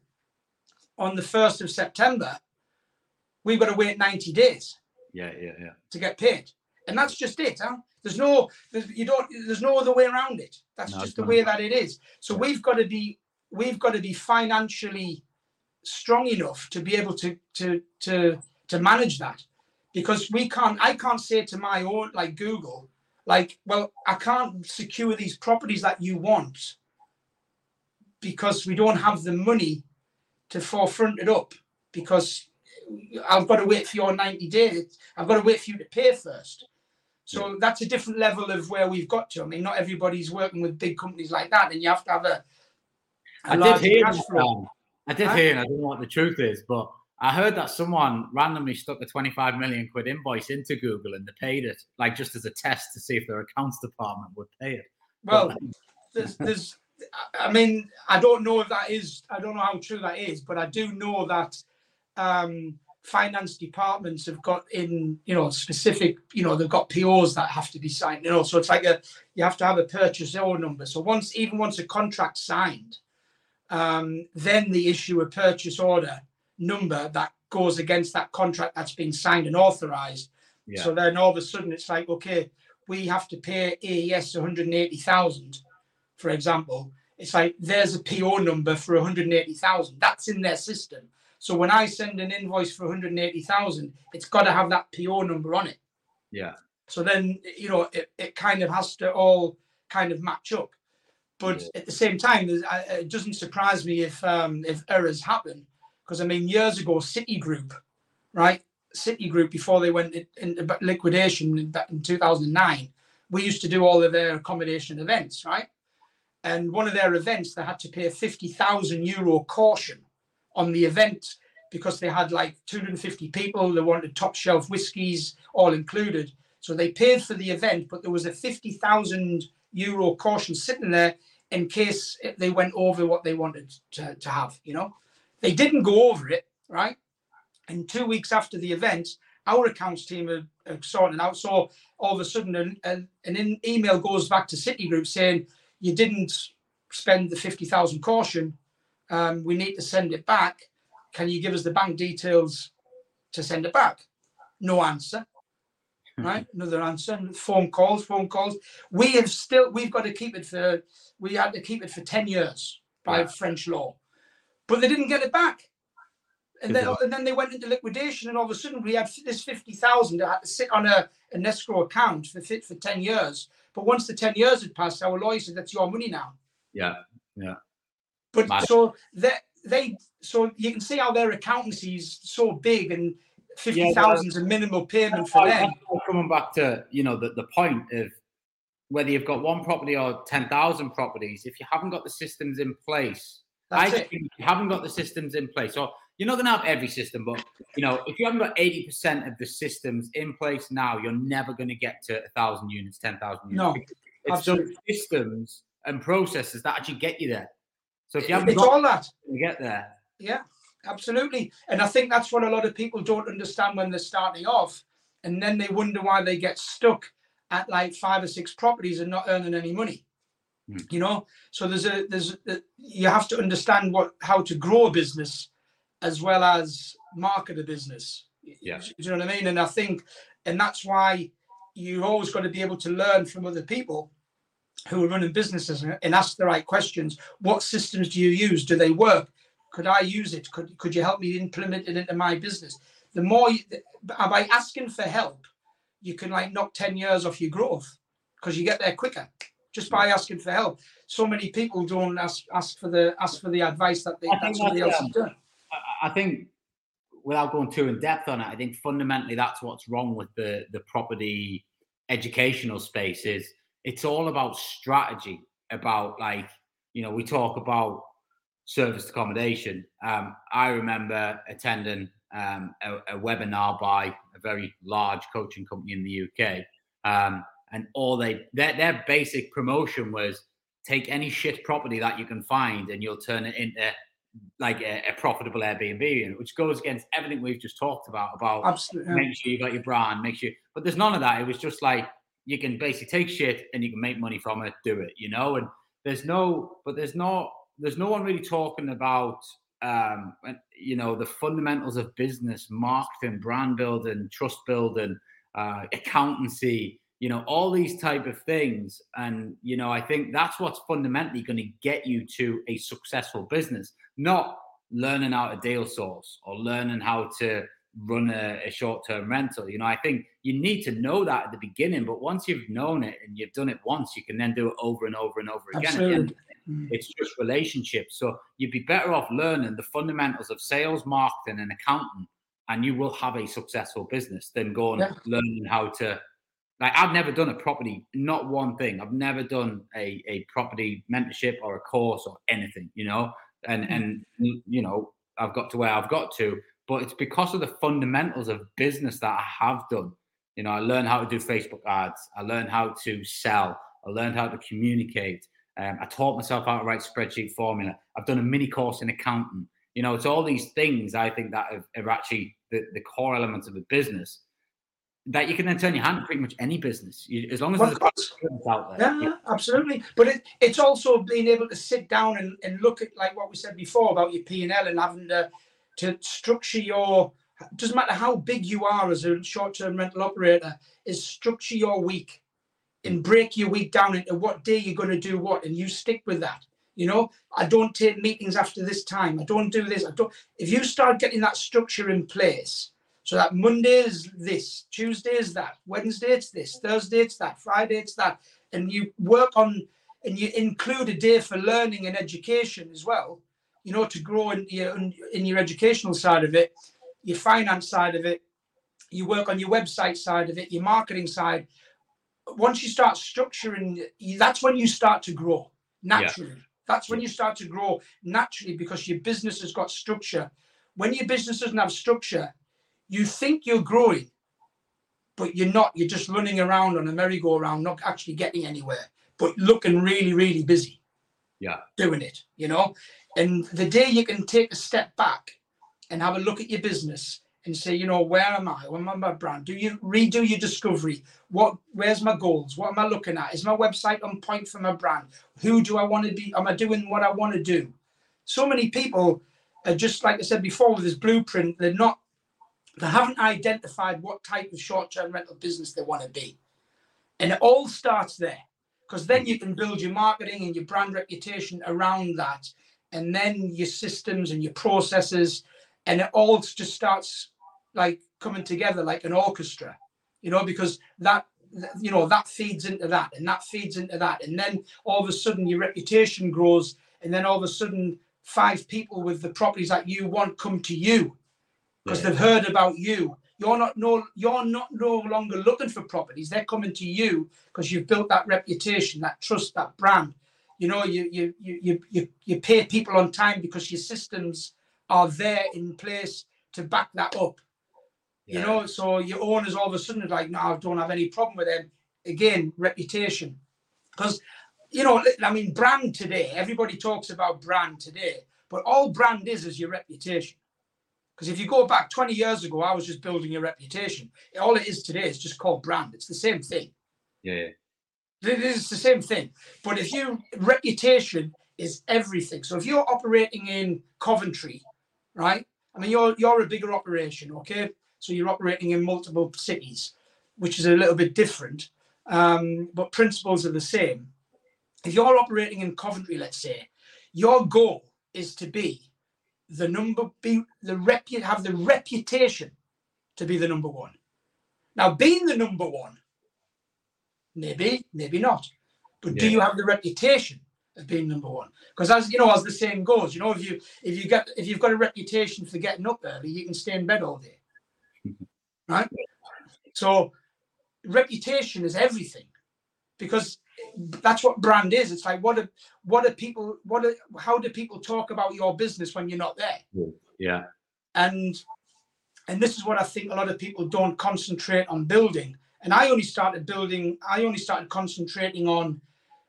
on the first of September. We've got to wait 90 days yeah, yeah, yeah. to get paid. And that's just it. Huh? There's no there's, you don't there's no other way around it. That's No, just the not. way that it is. So Yeah. we've got to be we've got to be financially strong enough to be able to to to to manage that. Because we can't i can't say to my own like google like well i can't secure these properties that you want because we don't have the money to forefront it up because i've got to wait for your 90 days. I've got to wait for you to pay first. So that's a different level of where we've got to. I mean not everybody's working with big companies like that and you have to have a, a I did hear that, um, I did hear, and I don't know what the truth is, but I heard that someone randomly stuck a 25 million quid invoice into Google and they paid it, like just as a test to see if their accounts department would pay it. Well, there's, there's, I mean, I don't know if that is, I don't know how true that is, but I do know that um, finance departments have got in, you know, specific, you know, they've got POs that have to be signed, you know, so it's like a, you have to have a purchase order number. So once, even once a contract's signed, um, then they issue a purchase order number that goes against that contract that's been signed and authorized. Yeah. So then all of a sudden it's like, okay, we have to pay AES 180,000, for example. It's like there's a PO number for 180,000. That's in their system. So when I send an invoice for 180,000, it's got to have that PO number on it. yeah. So then, you know, it, it kind of has to all kind of match up. But yeah. at the same time, it doesn't surprise me if um, if errors happen, because I mean, years ago, Citigroup, right? Citigroup before they went into liquidation back in 2009, we used to do all of their accommodation events, right? And one of their events, they had to pay a 50,000 euro caution on the event because they had like 250 people. They wanted top shelf whiskies, all included. So they paid for the event, but there was a 50,000 euro caution sitting there in case they went over what they wanted to, to have, you know. They didn't go over it, right? And two weeks after the event, our accounts team are, are sorting out. So all of a sudden, an, an an email goes back to Citigroup saying, you didn't spend the 50,000 caution. Um, we need to send it back. Can you give us the bank details to send it back? No answer. Right, another answer. Phone calls, phone calls. We have still, we've got to keep it for, we had to keep it for 10 years by yeah. French law, but they didn't get it back. And then, and then they went into liquidation, and all of a sudden we had this 50,000 that had to sit on a, an escrow account for, for 10 years. But once the 10 years had passed, our lawyer said, that's your money now. Yeah, yeah. But Mad. so that they so you can see how their accountancy is so big and fifty thousand yeah, a minimal payment for them. Coming back to you know the, the point of whether you've got one property or ten thousand properties, if you haven't got the systems in place, That's I it. think you haven't got the systems in place. So you're not going to have every system, but you know if you haven't got eighty percent of the systems in place now, you're never going to get to a thousand units, ten thousand units. No, it's absolutely. those systems and processes that actually get you there. So if you haven't got, all that you get there. Yeah, absolutely. And I think that's what a lot of people don't understand when they're starting off, and then they wonder why they get stuck at like five or six properties and not earning any money. Hmm. You know, so there's a there's a, you have to understand what how to grow a business as well as market a business. Yeah, Do you know what I mean? And I think, and that's why you always got to be able to learn from other people who are running businesses and ask the right questions. What systems do you use? Do they work? Could I use it? Could could you help me implement it into my business? The more you, by asking for help, you can like knock 10 years off your growth because you get there quicker just by asking for help. So many people don't ask ask for the ask for the advice that they that somebody else has uh, done. I think without going too in depth on it, I think fundamentally that's what's wrong with the the property educational space is it's all about strategy about like you know we talk about service accommodation um, i remember attending um, a, a, webinar by a very large coaching company in the uk um, and all they their, their basic promotion was take any shit property that you can find and you'll turn it into like a, a profitable Airbnb, which goes against everything we've just talked about. About Absolutely. make sure you got your brand, make sure. But there's none of that. It was just like you can basically take shit and you can make money from it, do it, you know. And there's no, but there's no, there's no one really talking about, um, you know, the fundamentals of business, marketing, brand building, trust building, uh, accountancy, you know, all these type of things. And you know, I think that's what's fundamentally going to get you to a successful business, not learning how to deal source or learning how to run a, a short-term rental. You know, I think you need to know that at the beginning, but once you've known it and you've done it once, you can then do it over and over and over again. Mm. It's just relationships. So you'd be better off learning the fundamentals of sales, marketing, and accounting, and you will have a successful business than going yeah. learning how to. Like I've never done a property, not one thing. I've never done a, a property mentorship or a course or anything, you know. And mm. and you know, I've got to where I've got to but it's because of the fundamentals of business that I have done. You know, I learned how to do Facebook ads. I learned how to sell. I learned how to communicate. Um, I taught myself how to write spreadsheet formula. I've done a mini course in accounting. You know, it's all these things I think that are, are actually the, the core elements of a business that you can then turn your hand to pretty much any business you, as long as well, there's out there. Yeah, yeah, absolutely. But it, it's also being able to sit down and, and look at like what we said before about your P and L and having to to structure your doesn't matter how big you are as a short-term rental operator is structure your week and break your week down into what day you're going to do what and you stick with that you know i don't take meetings after this time i don't do this i don't if you start getting that structure in place so that monday is this tuesday is that wednesday it's this thursday it's that friday it's that and you work on and you include a day for learning and education as well, you know, to grow in your in your educational side of it, your finance side of it, you work on your website side of it, your marketing side. Once you start structuring, that's when you start to grow naturally. Yeah. That's when you start to grow naturally because your business has got structure. When your business doesn't have structure, you think you're growing, but you're not. You're just running around on a merry-go-round, not actually getting anywhere, but looking really, really busy. Yeah. Doing it, you know? And the day you can take a step back and have a look at your business and say, you know, where am I? Where am my brand? Do you redo your discovery? What where's my goals? What am I looking at? Is my website on point for my brand? Who do I want to be? Am I doing what I want to do? So many people are just like I said before with this blueprint, they're not they haven't identified what type of short-term rental business they want to be. And it all starts there. Because then you can build your marketing and your brand reputation around that. And then your systems and your processes and it all just starts like coming together like an orchestra you know because that you know that feeds into that and that feeds into that and then all of a sudden your reputation grows and then all of a sudden five people with the properties that you want come to you because yeah. they've heard about you you're not no you're not no longer looking for properties they're coming to you because you've built that reputation that trust that brand you know you you you you you pay people on time because your systems are there in place to back that up. Yeah. You know, so your owners all of a sudden are like, no, I don't have any problem with them. Again, reputation. Because, you know, I mean, brand today, everybody talks about brand today, but all brand is is your reputation. Because if you go back 20 years ago, I was just building your reputation. All it is today is just called brand. It's the same thing. Yeah. It is the same thing. But if your reputation is everything. So if you're operating in Coventry right? I mean, you're you're a bigger operation, okay? So you're operating in multiple cities, which is a little bit different, um, but principles are the same. If you're operating in Coventry, let's say, your goal is to be the number, be the repu- have the reputation to be the number one. Now, being the number one, maybe, maybe not, but yeah. do you have the reputation of being number one. Because as you know, as the saying goes, you know, if you if you get if you've got a reputation for getting up early, you can stay in bed all day. right? So reputation is everything because that's what brand is. It's like what are what are people what are how do people talk about your business when you're not there? Yeah. And and this is what I think a lot of people don't concentrate on building. And I only started building, I only started concentrating on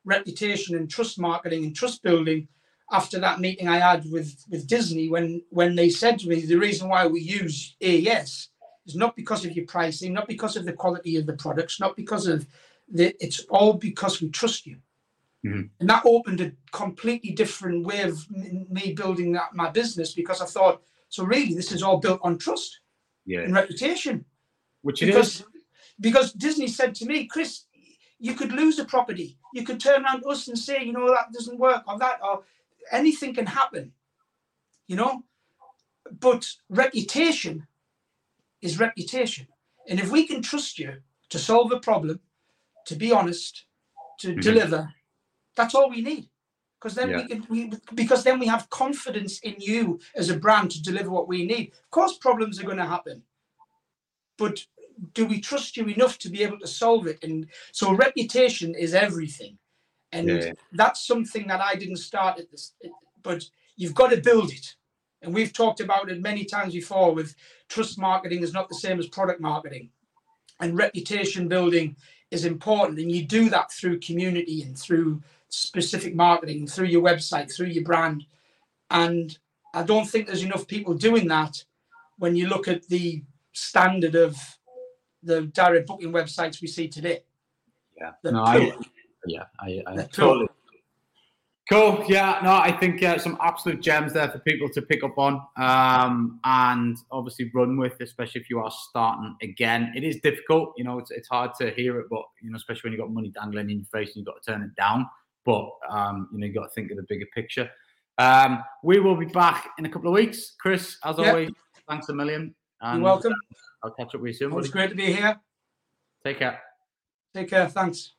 reputation and trust marketing and trust building after that meeting I had with, with Disney when, when they said to me the reason why we use AES is not because of your pricing, not because of the quality of the products, not because of the it's all because we trust you. Mm-hmm. And that opened a completely different way of me building that, my business because I thought, so really, this is all built on trust yeah. and reputation. Which because, Because Disney said to me, Chris, you could lose a property. You could turn around to us and say, you know, that doesn't work or that, or anything can happen, you know. But reputation is reputation. And if we can trust you to solve a problem, to be honest, to mm-hmm. deliver, that's all we need. Because then yeah. we can we because then we have confidence in you as a brand to deliver what we need. Of course, problems are going to happen. But do we trust you enough to be able to solve it? And so reputation is everything. And yeah. that's something that I didn't start at this, but you've got to build it. And we've talked about it many times before with trust marketing is not the same as product marketing. And reputation building is important. And you do that through community and through specific marketing, through your website, through your brand. And I don't think there's enough people doing that when you look at the standard of the direct booking websites we see today. Yeah. no, I, yeah, I, I totally. Cool. Yeah. No, I think uh, some absolute gems there for people to pick up on um, and obviously run with, especially if you are starting again. It is difficult. You know, it's, it's hard to hear it, but, you know, especially when you've got money dangling in your face and you've got to turn it down. But, um, you know, you've got to think of the bigger picture. Um, we will be back in a couple of weeks. Chris, as yep. always, thanks a million. And, You're welcome. I'll catch up with you soon. It's great to be here. Take care. Take care. Thanks.